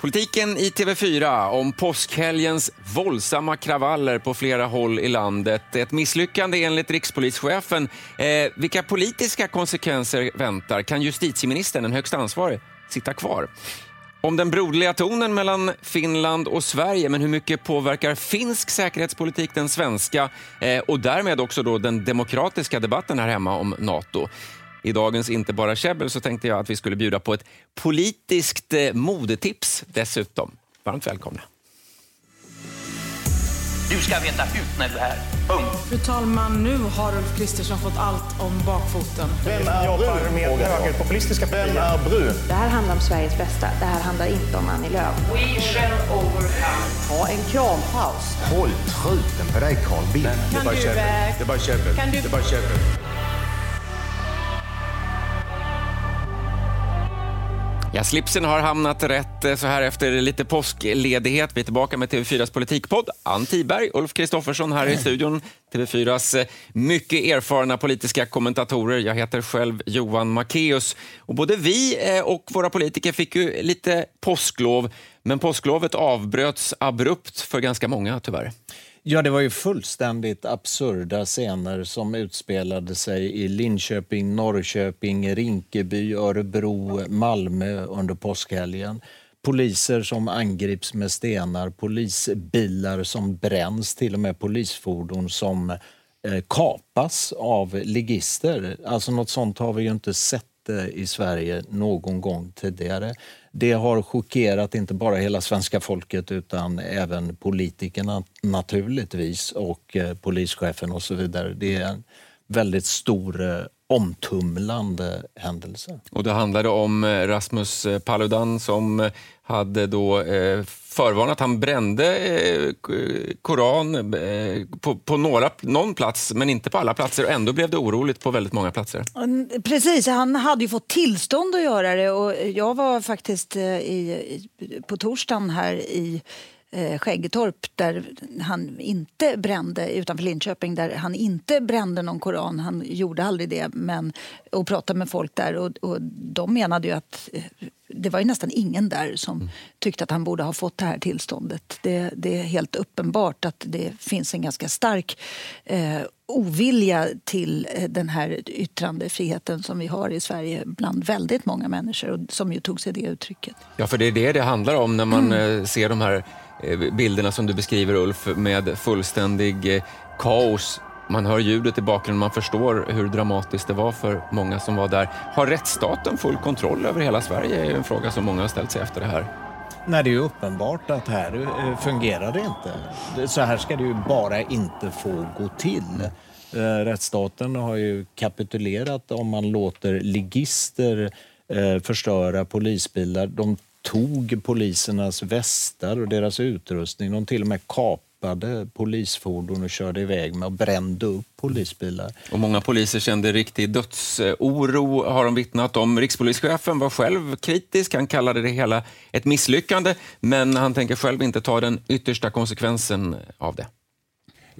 Politiken i TV4 om påskhelgens våldsamma kravaller på flera håll i landet. Ett misslyckande enligt rikspolischefen. Eh, vilka politiska konsekvenser väntar? Kan justitieministern, den högst ansvarig, sitta kvar? Om den broderliga tonen mellan Finland och Sverige, men hur mycket påverkar finsk säkerhetspolitik den svenska eh, och därmed också då den demokratiska debatten här hemma om Nato? I dagens Inte bara käbbel så tänkte jag att vi skulle bjuda på ett politiskt eh, modetips dessutom. Varmt välkomna. Du ska veta ut när du är här. Punkt. Fru talman, nu har Ulf Kristersson fått allt om bakfoten. Vem är jobbar med brun? högerpopulistiska Vem är brun? Det här handlar om Sveriges bästa. Det här handlar inte om Annie Lööf. We shall overcome. Ha en krampaus. Håll truten på dig Carl Bildt. Kan du, Det är bara käbbel. kan du- Det är bara käbbel. Ja, slipsen har hamnat rätt eh, så här efter lite påskledighet. Vi är tillbaka med TV4s politikpodd. Ann Tiberg, Ulf Kristoffersson här i studion. TV4s eh, mycket erfarna politiska kommentatorer. Jag heter själv Johan Macéus. Och både vi eh, och våra politiker fick ju lite påsklov, men påsklovet avbröts abrupt för ganska många tyvärr. Ja, det var ju fullständigt absurda scener som utspelade sig i Linköping, Norrköping, Rinkeby, Örebro, Malmö under påskhelgen. Poliser som angrips med stenar, polisbilar som bränns, till och med polisfordon som eh, kapas av ligister. Alltså något sånt har vi ju inte sett inte i Sverige någon gång tidigare. Det har chockerat inte bara hela svenska folket utan även politikerna naturligtvis och eh, polischefen och så vidare. Det är en väldigt stor eh, omtumlande händelse. Och det handlade om eh, Rasmus Paludan som hade då eh, förvarnat. Han brände eh, Koran på, på några, någon plats, men inte på alla platser. Och ändå blev det oroligt på väldigt många platser. Mm, Precis, han hade ju fått tillstånd att göra det och jag var faktiskt i, på torsdagen här i eh, Skäggetorp där han inte brände, utanför Linköping, där han inte brände någon koran. Han gjorde aldrig det, men, och pratade med folk där och, och de menade ju att eh, det var ju nästan ingen där som tyckte att han borde ha fått det här tillståndet. Det, det är helt uppenbart att det finns en ganska stark eh, ovilja till eh, den här yttrandefriheten som vi har i Sverige bland väldigt många människor och som ju tog sig det uttrycket. Ja, för det är det det handlar om när man eh, ser de här Eh, bilderna som du beskriver, Ulf, med fullständig eh, kaos. Man hör ljudet i bakgrunden, man förstår hur dramatiskt det var för många som var där. Har rättsstaten full kontroll över hela Sverige? är en fråga som många har ställt sig efter det här. Nej, det är ju uppenbart att här eh, fungerar det inte. Så här ska det ju bara inte få gå till. Rättsstaten har ju kapitulerat om man låter ligister förstöra polisbilar. De tog polisernas västar och deras utrustning. De till och med kapade polisfordon och körde iväg med och brände upp polisbilar. Mm. Och många poliser kände riktig dödsoro, har de vittnat om. Rikspolischefen var själv kritisk. Han kallade det hela ett misslyckande, men han tänker själv inte ta den yttersta konsekvensen av det.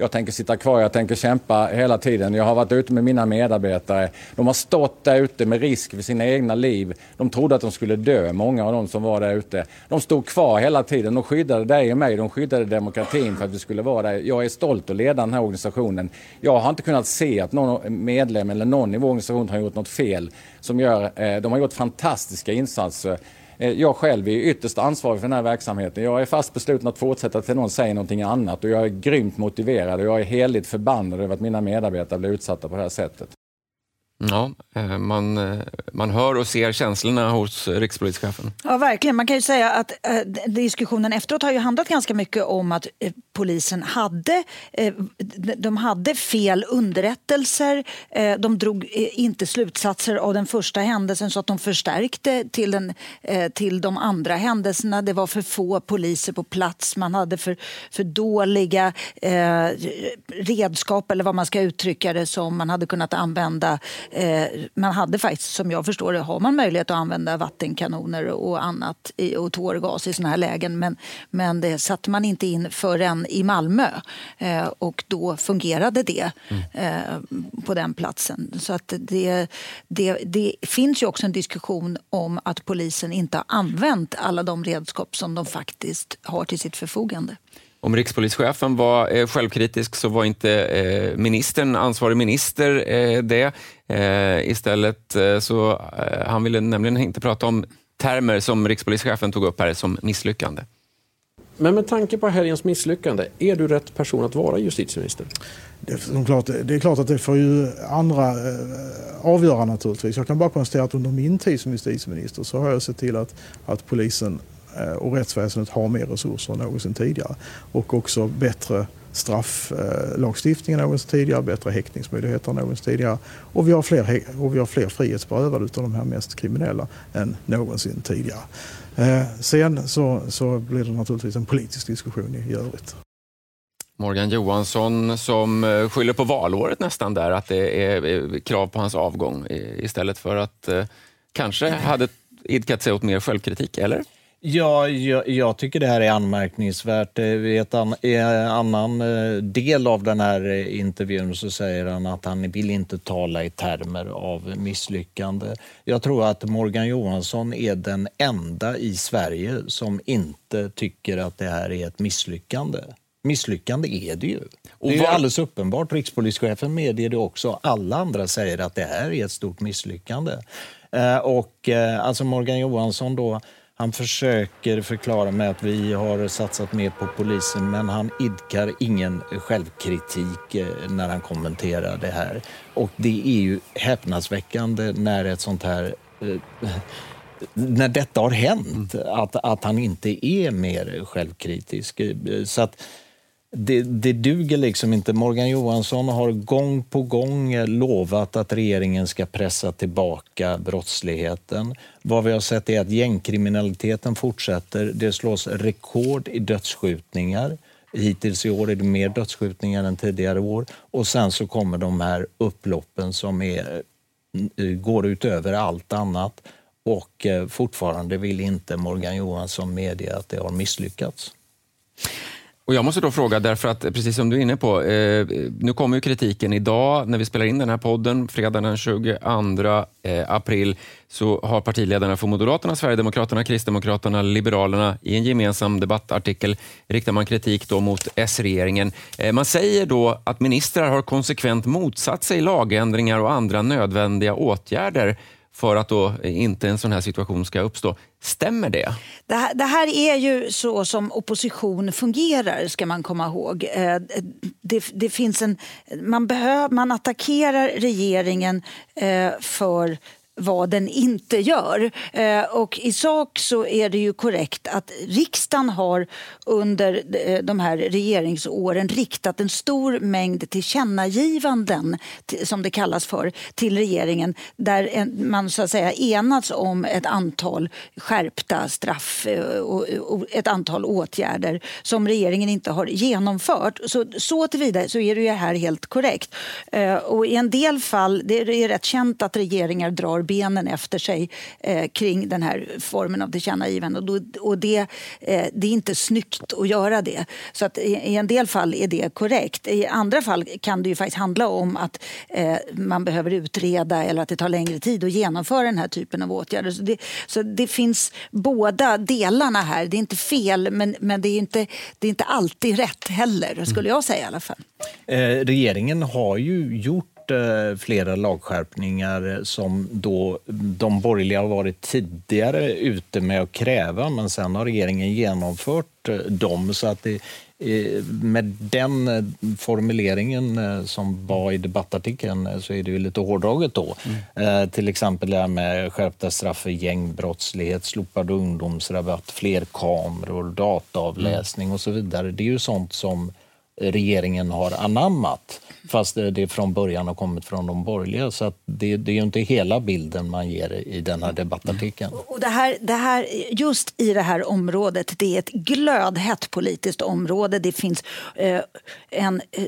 Jag tänker sitta kvar, jag tänker kämpa hela tiden. Jag har varit ute med mina medarbetare. De har stått där ute med risk för sina egna liv. De trodde att de skulle dö, många av de som var där ute. De stod kvar hela tiden. De skyddade dig och mig, de skyddade demokratin för att vi skulle vara där. Jag är stolt att leda den här organisationen. Jag har inte kunnat se att någon medlem eller någon i vår organisation har gjort något fel. Som gör, eh, de har gjort fantastiska insatser. Eh, Jag själv är ytterst ansvarig för den här verksamheten. Jag är fast besluten att fortsätta till någon säger någonting annat och jag är grymt motiverad och jag är heligt förbannad över att mina medarbetare blir utsatta på det här sättet. Ja, eh, man, eh, man hör och ser känslorna hos rikspolischefen. Ja, verkligen. Man kan ju säga att diskussionen efteråt har ju handlat ganska mycket om att polisen hade, eh, de hade fel underrättelser. Eh, de drog eh, inte slutsatser av den första händelsen så att de förstärkte till, den, eh, till de andra händelserna. Det var för få poliser på plats. Man hade för, för dåliga eh, redskap eller vad man ska uttrycka det som man hade kunnat använda. Eh, man hade faktiskt, som jag förstår det, har man möjlighet att använda vattenkanoner och annat i, och tårgas i såna här lägen. Men, men det satte man inte in förrän i Malmö. Eh, och då fungerade det eh, på den platsen. Så att det, det, det finns ju också en diskussion om att polisen inte har använt alla de redskap som de faktiskt har till sitt förfogande. Om rikspolischefen var eh, självkritisk så var inte eh, ministern, ansvarig minister eh, det. Eh, istället eh, så eh, han ville nämligen inte prata om termer som rikspolischefen tog upp här som misslyckande. Men med tanke på helgens misslyckande, är du rätt person att vara justitieminister? Det är, klart, det är klart att det får ju andra eh, avgöra naturligtvis. Jag kan bara konstatera att under min tid som justitieminister så har jag sett till att, att polisen eh, och rättsväsendet har mer resurser än någonsin tidigare. Och också bättre strafflagstiftningen någonsin tidigare, bättre häktningsmöjligheter än någonsin tidigare. Och vi har fler, och vi har fler frihetsberövade av de här mest kriminella än någonsin tidigare. Eh, sen så, så blir det naturligtvis en politisk diskussion i, i övrigt. Morgan Johansson som eh, skyller på valåret nästan där, att det är eh, krav på hans avgång istället för att eh, kanske hade idkat sig åt mer självkritik, eller? Ja, jag, jag tycker det här är anmärkningsvärt. Eh, I an, i en annan eh, del av den här eh, intervjun så säger han att han vill inte tala i termer av misslyckande. Jag tror att Morgan Johansson är den enda i Sverige som inte tycker att det här är ett misslyckande. Misslyckande är det ju. Det är var- alldeles uppenbart. Rikspolischefen medger det också. Alla andra säger att det här är ett stort misslyckande. Och alltså Morgan Johansson då, han försöker förklara med att vi har satsat mer på polisen men han idkar ingen självkritik eh, när han kommenterar det här. Och det är ju häpnadsväckande när ett sånt här eh, när detta har hänt, att, att han inte är mer självkritisk. Eh, så att det, det duger liksom inte. Morgan Johansson har gång på gång lovat att regeringen ska pressa tillbaka brottsligheten. Vad vi har sett är att gängkriminaliteten fortsätter. Det slås rekord i dödsskjutningar. Hittills i år är det mer dödsskjutningar än tidigare år. Och sen så kommer de här upploppen som är, eh, går utöver allt annat. Och eh, fortfarande vill inte Morgan Johansson medge att det har misslyckats. Och jag måste då fråga, därför att eh, precis som du är inne på, eh, nu kommer ju kritiken idag när vi spelar in den här podden, fredagen den 22 eh, april, så har partiledarna för Moderaterna, Sverigedemokraterna, Kristdemokraterna, Liberalerna i en gemensam debattartikel riktar man kritik då mot S-regeringen. Eh, man säger då att ministrar har konsekvent motsatt sig lagändringar och andra nödvändiga åtgärder för att då inte en sån här situation ska uppstå. Stämmer det? Det här, det här är ju så som opposition fungerar, ska man komma ihåg. Eh, det, det finns en, man, behöv, man attackerar regeringen eh, för vad den inte gör. Eh, Och I sak så är det ju korrekt att riksdagen har under eh, de här regeringsåren riktat en stor mängd tillkännagivanden, som det kallas för, till regeringen där man så att säga enats om ett antal skärpta straff eh, och och ett antal åtgärder som regeringen inte har genomfört. Så, så tillvida så är det ju här helt korrekt. Eh, Och I en del fall, det är rätt känt att regeringar drar benen efter sig eh, kring den här formen av tillkännagivanden. Och, då, och det, eh, det är inte snyggt att göra det. Så att i, i en del fall är det korrekt. I andra fall kan det ju faktiskt handla om att eh, man behöver utreda eller att det tar längre tid att genomföra den här typen av åtgärder. Så det, så det finns båda delarna här. Det är inte fel, men, men det, är inte, det är inte alltid rätt heller, skulle jag säga i alla fall. Eh, regeringen har ju gjort eh, flera lagskärpningar som då de borgerliga har varit tidigare ute med att kräva men sen har regeringen genomfört eh, dem. Så att det, eh, med den formuleringen som var i debattartikeln så är det ju lite hårdraget då. Eh, till exempel det här med skärpta straff för gängbrottslighet, slopad ungdomsrabatt, fler kameror, dataavläsning och så vidare. Det är ju sånt som regeringen har anammat fast det från början har kommit från de borgerliga. Så att det, det är ju inte hela bilden man ger i den här debattartikeln. Och det här, det här, just i det här området, det är ett glödhett politiskt område. Det finns eh, en, eh,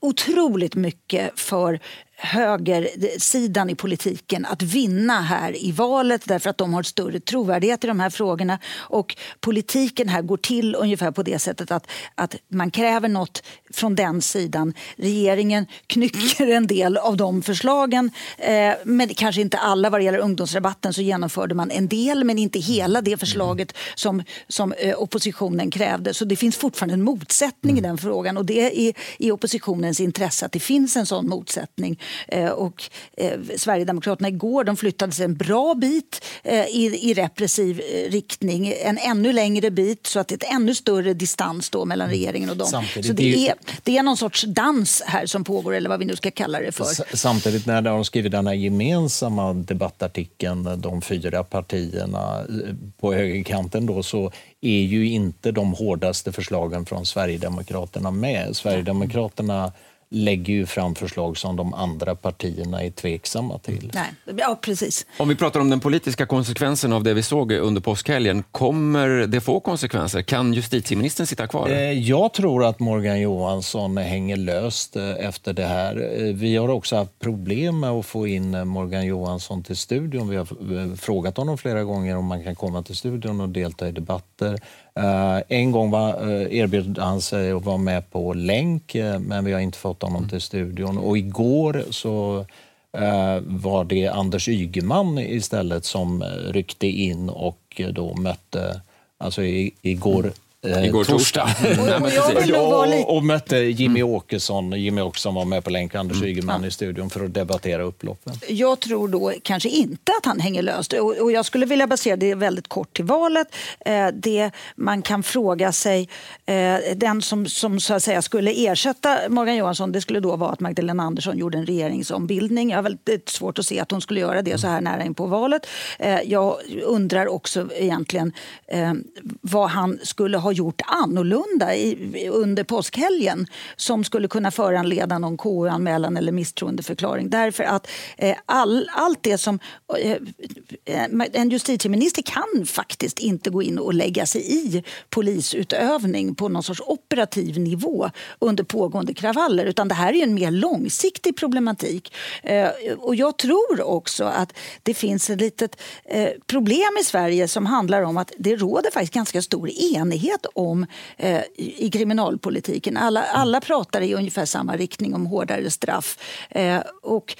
otroligt mycket för högersidan i politiken att vinna här i valet därför att de har större trovärdighet i de här frågorna. Och politiken här går till ungefär på det sättet att, att man kräver något från den sidan. Regeringen knycker en del av de förslagen, eh, men kanske inte alla. Vad det gäller ungdomsrabatten så genomförde man en del, men inte hela det förslaget som, som eh, oppositionen krävde. Så det finns fortfarande en motsättning i den frågan och det är i oppositionens intresse att det finns en sån motsättning. Eh, och eh, Sverigedemokraterna igår de flyttade sig en bra bit eh, i, i repressiv riktning, en ännu längre bit så att det är ett ännu större distans då mellan regeringen och dem. Samtidigt så det är, det är någon sorts dans här som pågår eller vad vi nu ska kalla det för. Samtidigt när de skriver den här gemensamma debattartikeln, de fyra partierna på högerkanten, då, så är ju inte de hårdaste förslagen från Sverigedemokraterna med. Sverigedemokraterna lägger ju fram förslag som de andra partierna är tveksamma till. Nej, ja, precis. Om vi pratar om den politiska konsekvensen av det vi såg under påskhelgen, kommer det få konsekvenser? Kan justitieministern sitta kvar? Eh, Jag tror att Morgan Johansson hänger löst eh, efter det här. Eh, Vi har också haft problem med att få in Morgan Johansson till studion. Vi har frågat honom flera gånger om man kan komma till studion och delta i debatter. Eh, en gång var, eh, erbjöd han sig att vara med på länk, eh, men vi har inte fått honom till studion. Och igår så var det Anders Ygeman istället som ryckte in och då mötte, alltså i, igår Eh, Igår torsdag. Och- jag mötte Jimmy Åkesson. Jimmy Åkesson var med på länk, Anders Ygeman i studion för att debattera upploppen. Jag tror då kanske inte att han hänger löst. Och, och jag skulle vilja basera det väldigt kort till valet. Eh, det man kan fråga sig, eh, den som, som så att säga skulle ersätta Morgan Johansson, det skulle då vara att Magdalena Andersson gjorde en regeringsombildning. Jag har väldigt svårt att se att hon skulle göra det så här nära in på valet. Eh, jag undrar också egentligen eh, vad han skulle ha gjort annorlunda i, under påskhelgen som skulle kunna föranleda någon KU-anmälan eller misstroendeförklaring. Därför att eh, all, allt det som... Eh, eh, en justitieminister kan faktiskt inte gå in och lägga sig i polisutövning på någon sorts operativ nivå under pågående kravaller. Utan det här är en mer långsiktig problematik. Eh, och jag tror också att det finns ett litet eh, problem i Sverige som handlar om att det råder faktiskt ganska stor enighet om eh, i i kriminalpolitiken. Alla, alla pratar i ungefär samma riktning om hårdare straff. Eh, och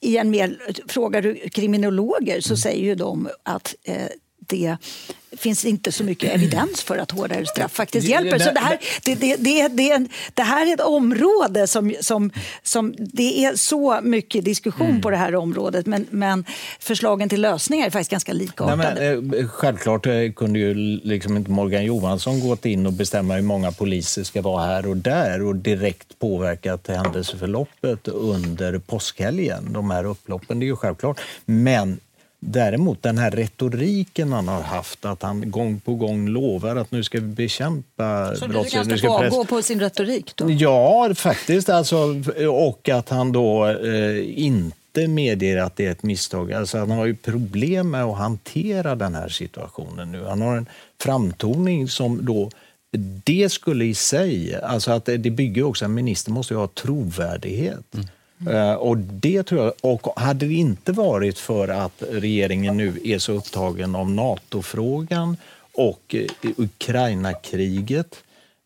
i en mer, frågar du kriminologer så säger ju de att eh, det finns inte så mycket evidens för att hårdare straff faktiskt Det- hjälper. Så det här, det, det, det, det, det här är ett område som, som, som... Det är så mycket diskussion på det här området men, men förslagen till lösningar är faktiskt ganska Nej, likartade. men, eh, självklart eh, kunde ju liksom inte Morgan Johansson gått in och bestämma hur många poliser ska vara här och där och direkt påverkat händelseförloppet under påskhelgen. De här upploppen, det är ju självklart. Men Däremot den här retoriken han har haft, att han gång på gång lovar att nu ska vi bekämpa så du brottslighet. kanske nu ska press- på sin retorik då? Ja, faktiskt. Alltså, och att han då eh, inte medger att det är ett misstag. Alltså, han har ju problem med att hantera den här situationen nu. Han har en framtoning som då det skulle i sig, alltså att det bygger också, en minister måste ju ha trovärdighet. Eh, och det tror jag, och hade det inte varit för att regeringen nu är så upptagen av NATO-frågan och eh, Ukraina-kriget,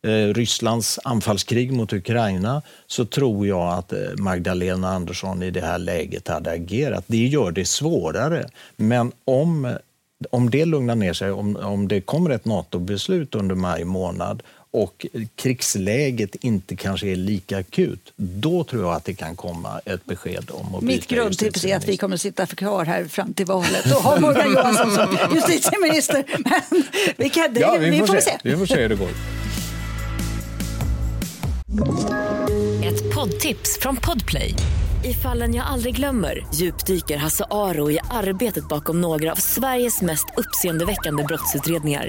eh, Rysslands anfallskrig mot Ukraina, så tror jag att Magdalena Andersson i det här läget hade agerat. Det gör det svårare. Men om, om det lugnar ner sig, om, om det kommer ett NATO-beslut under maj månad och krigsläget inte kanske är lika akut, då tror jag att det kan komma ett besked om att Mitt grundtips är att vi kommer att sitta kvar här fram till valet och ha Morgan Johansson som justitieminister. Men vi, kan, det, Ja, vi, får se. Vi får se hur det går. Ett poddtips från Podplay. I fallen jag aldrig glömmer djupdyker Hasse Aro i arbetet bakom några av Sveriges mest uppseendeväckande brottsutredningar.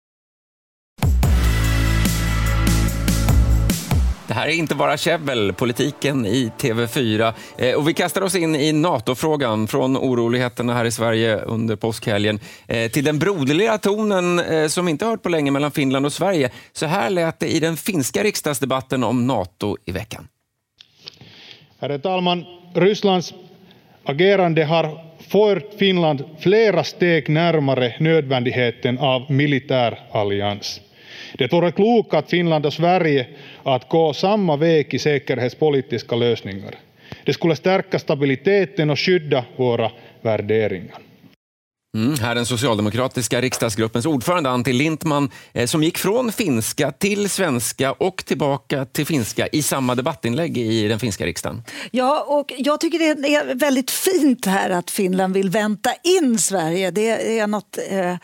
Det här är inte bara käbbel, politiken i TV4. Eh, och vi kastar oss in i NATO-frågan, från oroligheterna här i Sverige under påskhelgen eh, till den broderliga tonen eh, som inte hört på länge mellan Finland och Sverige. Så här lät det i den finska riksdagsdebatten om NATO i veckan. Herr talman! Rysslands agerande har fört Finland flera steg närmare nödvändigheten av militär allians. Det vore klokt att Finland och Sverige att gå samma väg i säkerhetspolitiska lösningar. Det skulle stärka stabiliteten och skydda våra värderingar. Mm, här den socialdemokratiska riksdagsgruppens ordförande Antti Lindtman eh, som gick från finska till svenska och tillbaka till finska i samma debattinlägg i den finska riksdagen. Ja, och jag tycker det är väldigt fint här att Finland vill vänta in Sverige. Det är något, eh, eh,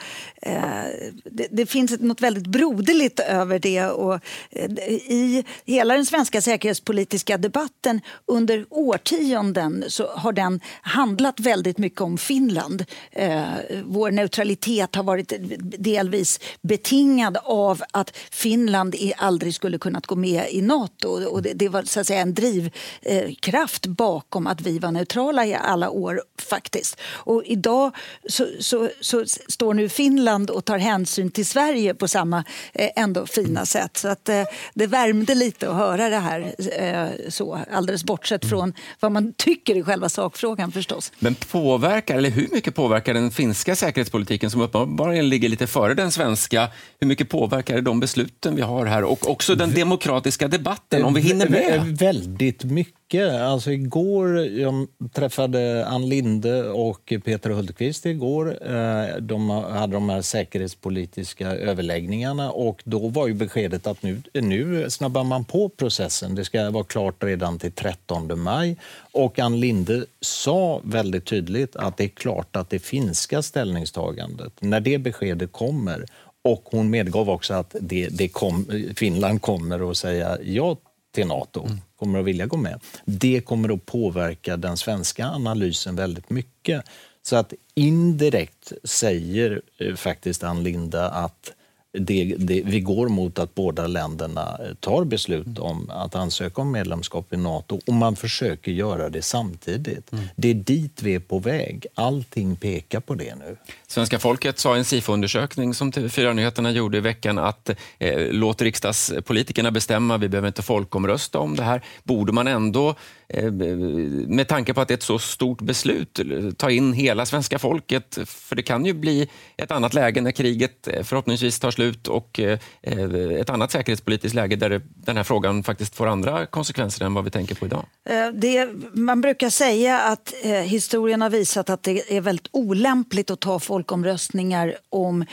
det, det, finns något väldigt broderligt över det. Och, eh, I hela den svenska säkerhetspolitiska debatten under årtionden så har den handlat väldigt mycket om Finland. Eh, vår neutralitet har varit delvis betingad av att Finland aldrig skulle kunnat gå med i Nato. Och det, det var så att säga en drivkraft bakom att vi var neutrala i alla år. faktiskt. Och idag så, så, så står nu Finland och tar hänsyn till Sverige på samma eh, ändå fina sätt. Så att, eh, det värmde lite att höra det här, eh, så, alldeles bortsett från vad man tycker i själva sakfrågan förstås. Men påverkar, eller hur mycket påverkar den finska säkerhetspolitiken som uppenbarligen ligger lite före den svenska. Hur mycket påverkar det de besluten vi har här och också den demokratiska debatten om vi hinner med? Väldigt mycket mycket. Alltså igår jag träffade Ann Linde och Peter Hultqvist igår. Eh, de hade de här säkerhetspolitiska överläggningarna och då var ju beskedet att nu, nu snabbar man på processen. Det ska vara klart redan till 13 maj. Och Ann Linde sa väldigt tydligt att det är klart att det finska ställningstagandet, när det beskedet kommer och hon medgav också att det, det kom, Finland kommer att säga ja till Nato, mm kommer att vilja gå med. Det kommer att påverka den svenska analysen väldigt mycket. Så att indirekt säger eh, faktiskt Ann Linda att det, det, vi går mot att båda länderna eh, tar beslut mm. om att ansöka om medlemskap i Nato och man försöker göra det samtidigt. Mm. Det är dit vi är på väg. Allting pekar på det nu. Svenska folket sa i en SIFO-undersökning som TV4 Nyheterna gjorde i veckan att eh, låt riksdagspolitikerna bestämma, vi behöver inte folkomrösta om det här. Borde man ändå Eh, med tanke på att det är ett så stort beslut, ta in hela svenska folket. För det kan ju bli ett annat läge när kriget eh, förhoppningsvis tar slut och eh, ett annat säkerhetspolitiskt läge där den här frågan faktiskt får andra konsekvenser än vad vi tänker på idag. Det, man brukar säga att historien har visat att det är väldigt olämpligt att ta folkomröstningar om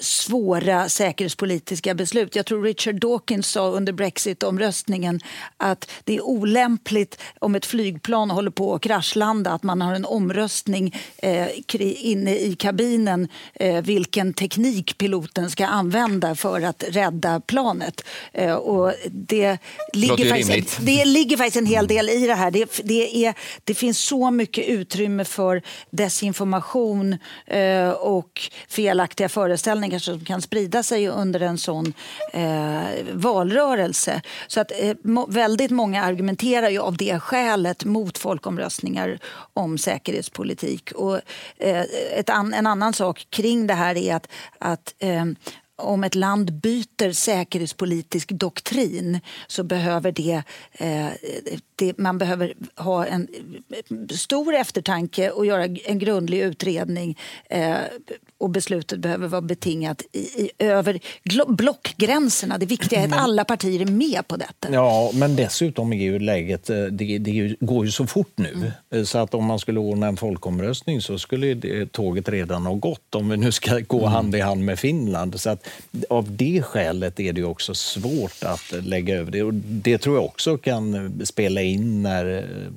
svåra säkerhetspolitiska beslut. Jag tror Richard Dawkins sa under Brexit-omröstningen att det är olämpligt om ett flygplan håller på att kraschlanda att man har en omröstning eh, inne i kabinen eh, vilken teknik piloten ska använda för att rädda planet. Eh, och det, ligger faktiskt, det ligger faktiskt en hel del i det här. Det, det, är, det finns så mycket utrymme för desinformation eh, och felaktiga föreställningar som kan sprida sig under en sån eh, valrörelse. Så att eh, väldigt många argumenterar ju av det det skälet mot folkomröstningar om säkerhetspolitik. Och, eh, ett an, en annan sak kring det här är att, att eh, om ett land byter säkerhetspolitisk doktrin så behöver det, eh, det, man behöver ha en stor eftertanke och göra en grundlig utredning eh, och beslutet behöver vara betingat i, i, över blockgränserna. Det viktiga är att alla partier är med på detta. Ja, men dessutom är ju läget, eh, det, det går ju så fort nu mm. Eh, så att om man skulle ordna en folkomröstning så skulle det, tåget redan ha gått om vi nu ska gå mm. hand i hand med Finland. Så att av det skälet är det också svårt att lägga över det. Och det tror jag också kan spela in in när eh,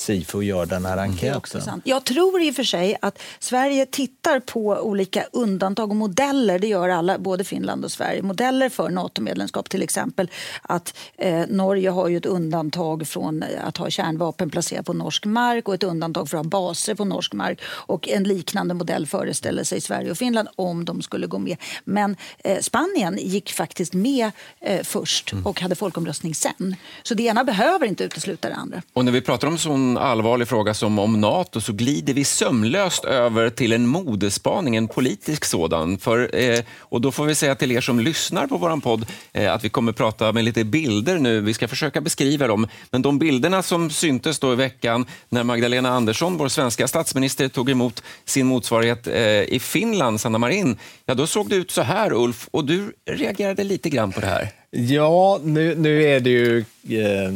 Sifo gör den här enkäten. också sant. Jag tror i och för sig att Sverige tittar på olika undantag och modeller. Det gör alla, både Finland och Sverige. Modeller för NATO-medlemskap till exempel. Att eh, Norge har ju ett undantag från att ha kärnvapen placerat på norsk mark och ett undantag för att ha baser på norsk mark. Och en liknande modell föreställer sig Sverige och Finland om de skulle gå med. Men eh, Spanien gick faktiskt med eh, först och hade folkomröstning sen. Så det ena behöver inte utesluta det andra. Och när vi pratar om en sån allvarlig fråga som om NATO så glider vi sömlöst över till en modespaning, en politisk sådan. För, eh, och då får vi säga till er som lyssnar på vår podd eh, att vi kommer prata med lite bilder nu. Vi ska försöka beskriva dem. Men de bilderna som syntes då i veckan när Magdalena Andersson, vår svenska statsminister, tog emot sin motsvarighet eh, i Finland, Sanna Marin, ja då såg det ut så här Ulf och du reagerade lite grann på det här. Ja, nu, nu är det ju... Eh,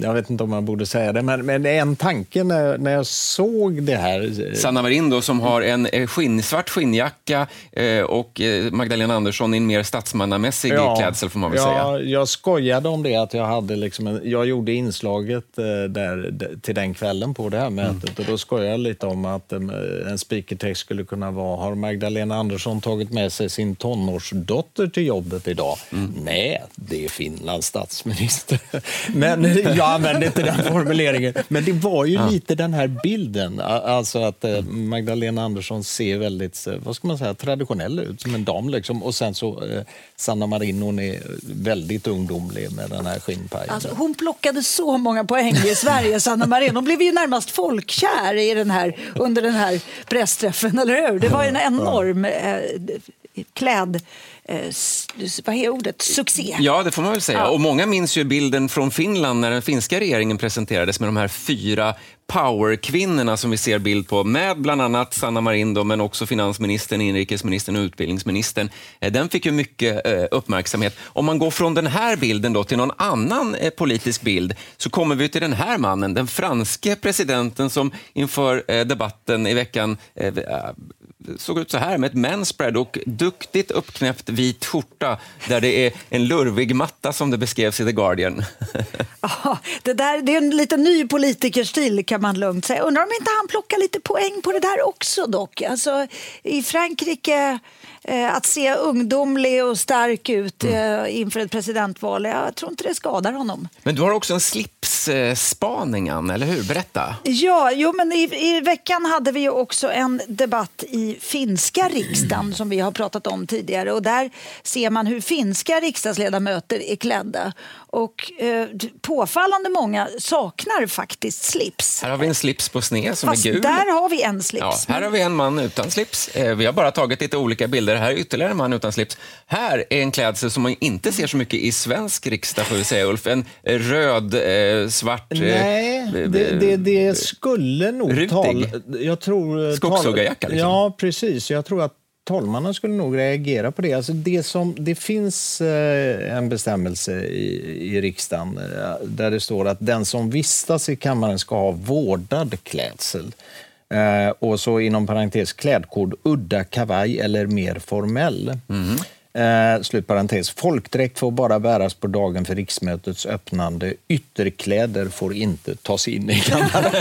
jag vet inte om man borde säga det, men, men en tanke när, när jag såg det här... Sanna Marin då, som har en eh, skinn, svart skinnjacka eh, och Magdalena Andersson i en mer statsmannamässig klädsel får man väl ja, säga. Jag skojade om det, att jag, hade liksom en, jag gjorde inslaget där, till den kvällen på det här mötet och då skojade jag lite om att en speakertext skulle kunna vara Har Magdalena Andersson tagit med sig sin tonårsdotter till jobbet idag? Nej, det är Finlands statsminister. Men jag använde inte den formuleringen. Men det var ju Ja. lite den här bilden, alltså att eh, Magdalena Andersson ser väldigt, eh, vad ska man säga, traditionell ut som en dam liksom. Och sen så eh, Sanna Marin, hon är väldigt ungdomlig med den här skinnpajen. Alltså, hon plockade så många poäng i Sverige, Sanna Marin. Hon blev ju närmast folkkär i den här, under den här pressträffen, eller hur? Det var en enorm kläd... Eh, vad är ordet? Succé. Ja, det får man väl säga. Ja. Och många minns ju bilden från Finland när den finska regeringen presenterades med de här fyra powerkvinnorna som vi ser bild på, med bland annat Sanna Marin, då, men också finansministern, inrikesministern och utbildningsministern. Eh, Den fick ju mycket eh, uppmärksamhet. Om man går från den här bilden då till någon annan eh, politisk bild så kommer vi till den här mannen, den franske presidenten som inför debatten i veckan såg ut så här med ett manspread och duktigt uppknäppt vit skjorta där det är en lurvig matta som det beskrevs i The Guardian. Ja, det, där, det är en lite ny politikerstil kan man lugnt säga. Undrar om inte han plockar lite poäng på det där också dock. Alltså, I Frankrike, att se ungdomlig och stark ut eh, inför ett presidentval, jag tror inte det skadar honom. Men du har också en slipsspaning, Ann, eller hur? Berätta. Ja, jo, men i, i veckan hade vi ju också en debatt i finska riksdagen som vi har pratat om tidigare. Och där ser man hur finska riksdagsledamöter är klädda. Och eh, påfallande många saknar faktiskt slips. Här har vi en slips på sned som Fast är gul. där har vi en slips. Ja, här har vi en man utan slips. Eh, Vi har bara tagit lite olika bilder. Här är ytterligare en man utan slips. Här är en klädsel som man inte ser så mycket i svensk riksdag, får vi säga, Ulf. En eh, röd, eh, svart... eh, Nej, eh, det, det, det skulle nog Rutig. tala... Jag tror... Skogshuggarjacka, liksom. Ja, precis. Jag tror att talmannen skulle nog reagera på det. Alltså det, som, det finns eh, en bestämmelse i, i riksdagen eh, där det står att den som vistas i kammaren ska ha vårdad klädsel. Eh, och så inom parentes klädkod udda kavaj eller mer formell. Mm. Eh, slutparentes. Folkdräkt får bara bäras på dagen för riksmötets öppnande. Ytterkläder får inte tas in i kammaren.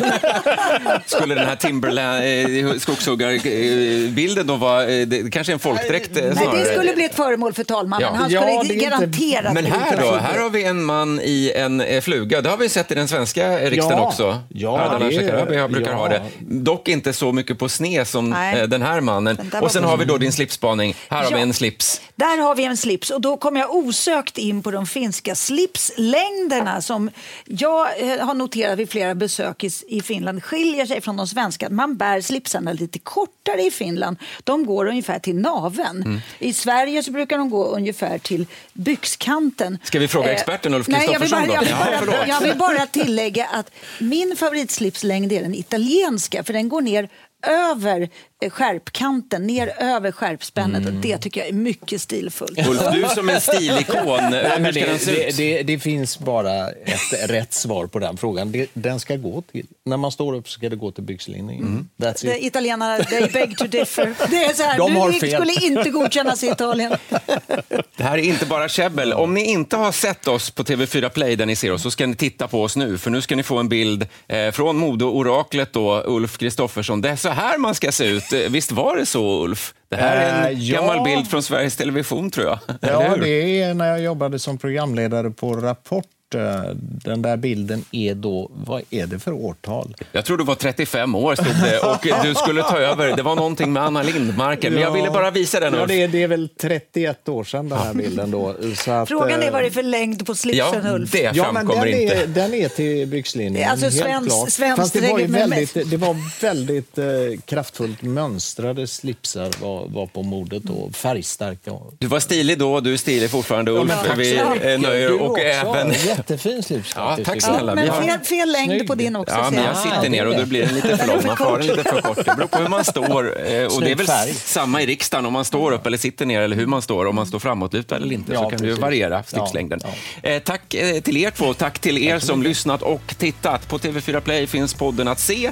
Skulle den här Timberland, eh, skogshuggarbilden då vara, eh, det kanske är en folkdräkt eh, Nej, snarare? det skulle bli ett föremål för talmannen. Ja. Han skulle Ja, det är inte- garanterat Men här då? Här har vi en man i en eh, fluga. Det har vi sett i den svenska riksdagen Ja. också. Ja, det är- Shekarabi har- brukar ja. ha det. Dock inte så mycket på sned som Nej. eh, den här mannen. Den Och sen har vi då din slipsspaning. Här har vi Ja. en slips. Där har vi en slips och då kommer jag osökt in på de finska slipslängderna som jag eh, har noterat vid flera besök i, Finland skiljer sig från de svenska. Man bär slipsarna lite kortare i Finland. De går ungefär till naveln. Mm. I Sverige så brukar de gå ungefär till byxkanten. Ska vi fråga Eh, experten Ulf jag Kristoffersson jag, Jaha, bara, förlåt. jag vill bara tillägga att min favoritslipslängd är den italienska för den går ner över eh, skärpkanten, ner över skärpspännet. Och det tycker jag är mycket stilfullt. Ulf, du som en stilikon, Nej, det, det, det, det finns bara ett rätt svar på den frågan. Det, den ska gå till, när man står upp ska det gå till byxlinningen. That's Det, it. italienarna, they beg to differ. Det är så här, De har du fel. skulle inte godkännas i Italien. Det här är inte bara käbbel. Om ni inte har sett oss på TV4 Play där ni ser oss så ska ni titta på oss nu, för nu ska ni få en bild eh, från modeoraklet då, Ulf Kristoffersson. Det är så här man ska se ut. Eh, Visst var det så, Ulf? Det här är en Eh, ja. gammal bild från Sveriges Television, tror jag. Ja, det är när jag jobbade som programledare på Rapport. Eh, Den där bilden är då, vad är det för årtal? Jag tror du var 35 år, stod det, och du skulle ta över. Det var någonting med Anna Lindmarken, men jag ville bara visa den, Ja, det, är, det är väl 31 år sedan den här bilden då. Så att, Frågan är eh, vad det är för längd på slipsen, Ulf. det Ja, men den inte. är, den är till byxlinjen, Alltså helt svensk- klart. svensk Fast det var, ju väldigt, det var väldigt eh, kraftfullt mönstrade slipsar var, var på modet och färgstarka. Du var stilig då, du är stilig fortfarande, Ulf. tack så Vi nöjer och också. även... Jättefin slips Ja, tack snälla. Men fel, fel längd Snygg. på din också. Ja, men jag. sitter det ner och då blir den lite för lång. Man får den lite för kort. Det beror på hur man står. eh, Och det är väl samma i riksdagen, om man står upp eller sitter ner eller hur man står. Om man står framåtlutad eller inte, så kan det ju variera slipslängden. Eh, Tack eh, till er två. Tack till er som lyssnat och tittat. På TV4 Play finns podden att se.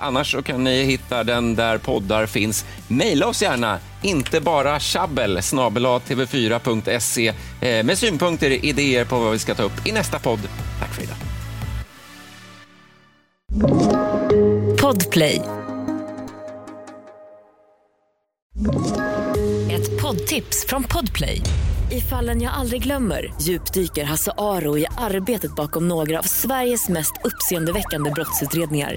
Annars så kan ni hitta den där poddar finns. Maila oss gärna, inte bara tjabbel, snabel tv4.se eh, med synpunkter, idéer på vad vi ska ta upp i nästa podd. Tack för idag. Podplay. Ett poddtips från Podplay. I fallen jag aldrig glömmer djupdyker Hasse Aro i arbetet bakom några av Sveriges mest uppseendeväckande brottsutredningar.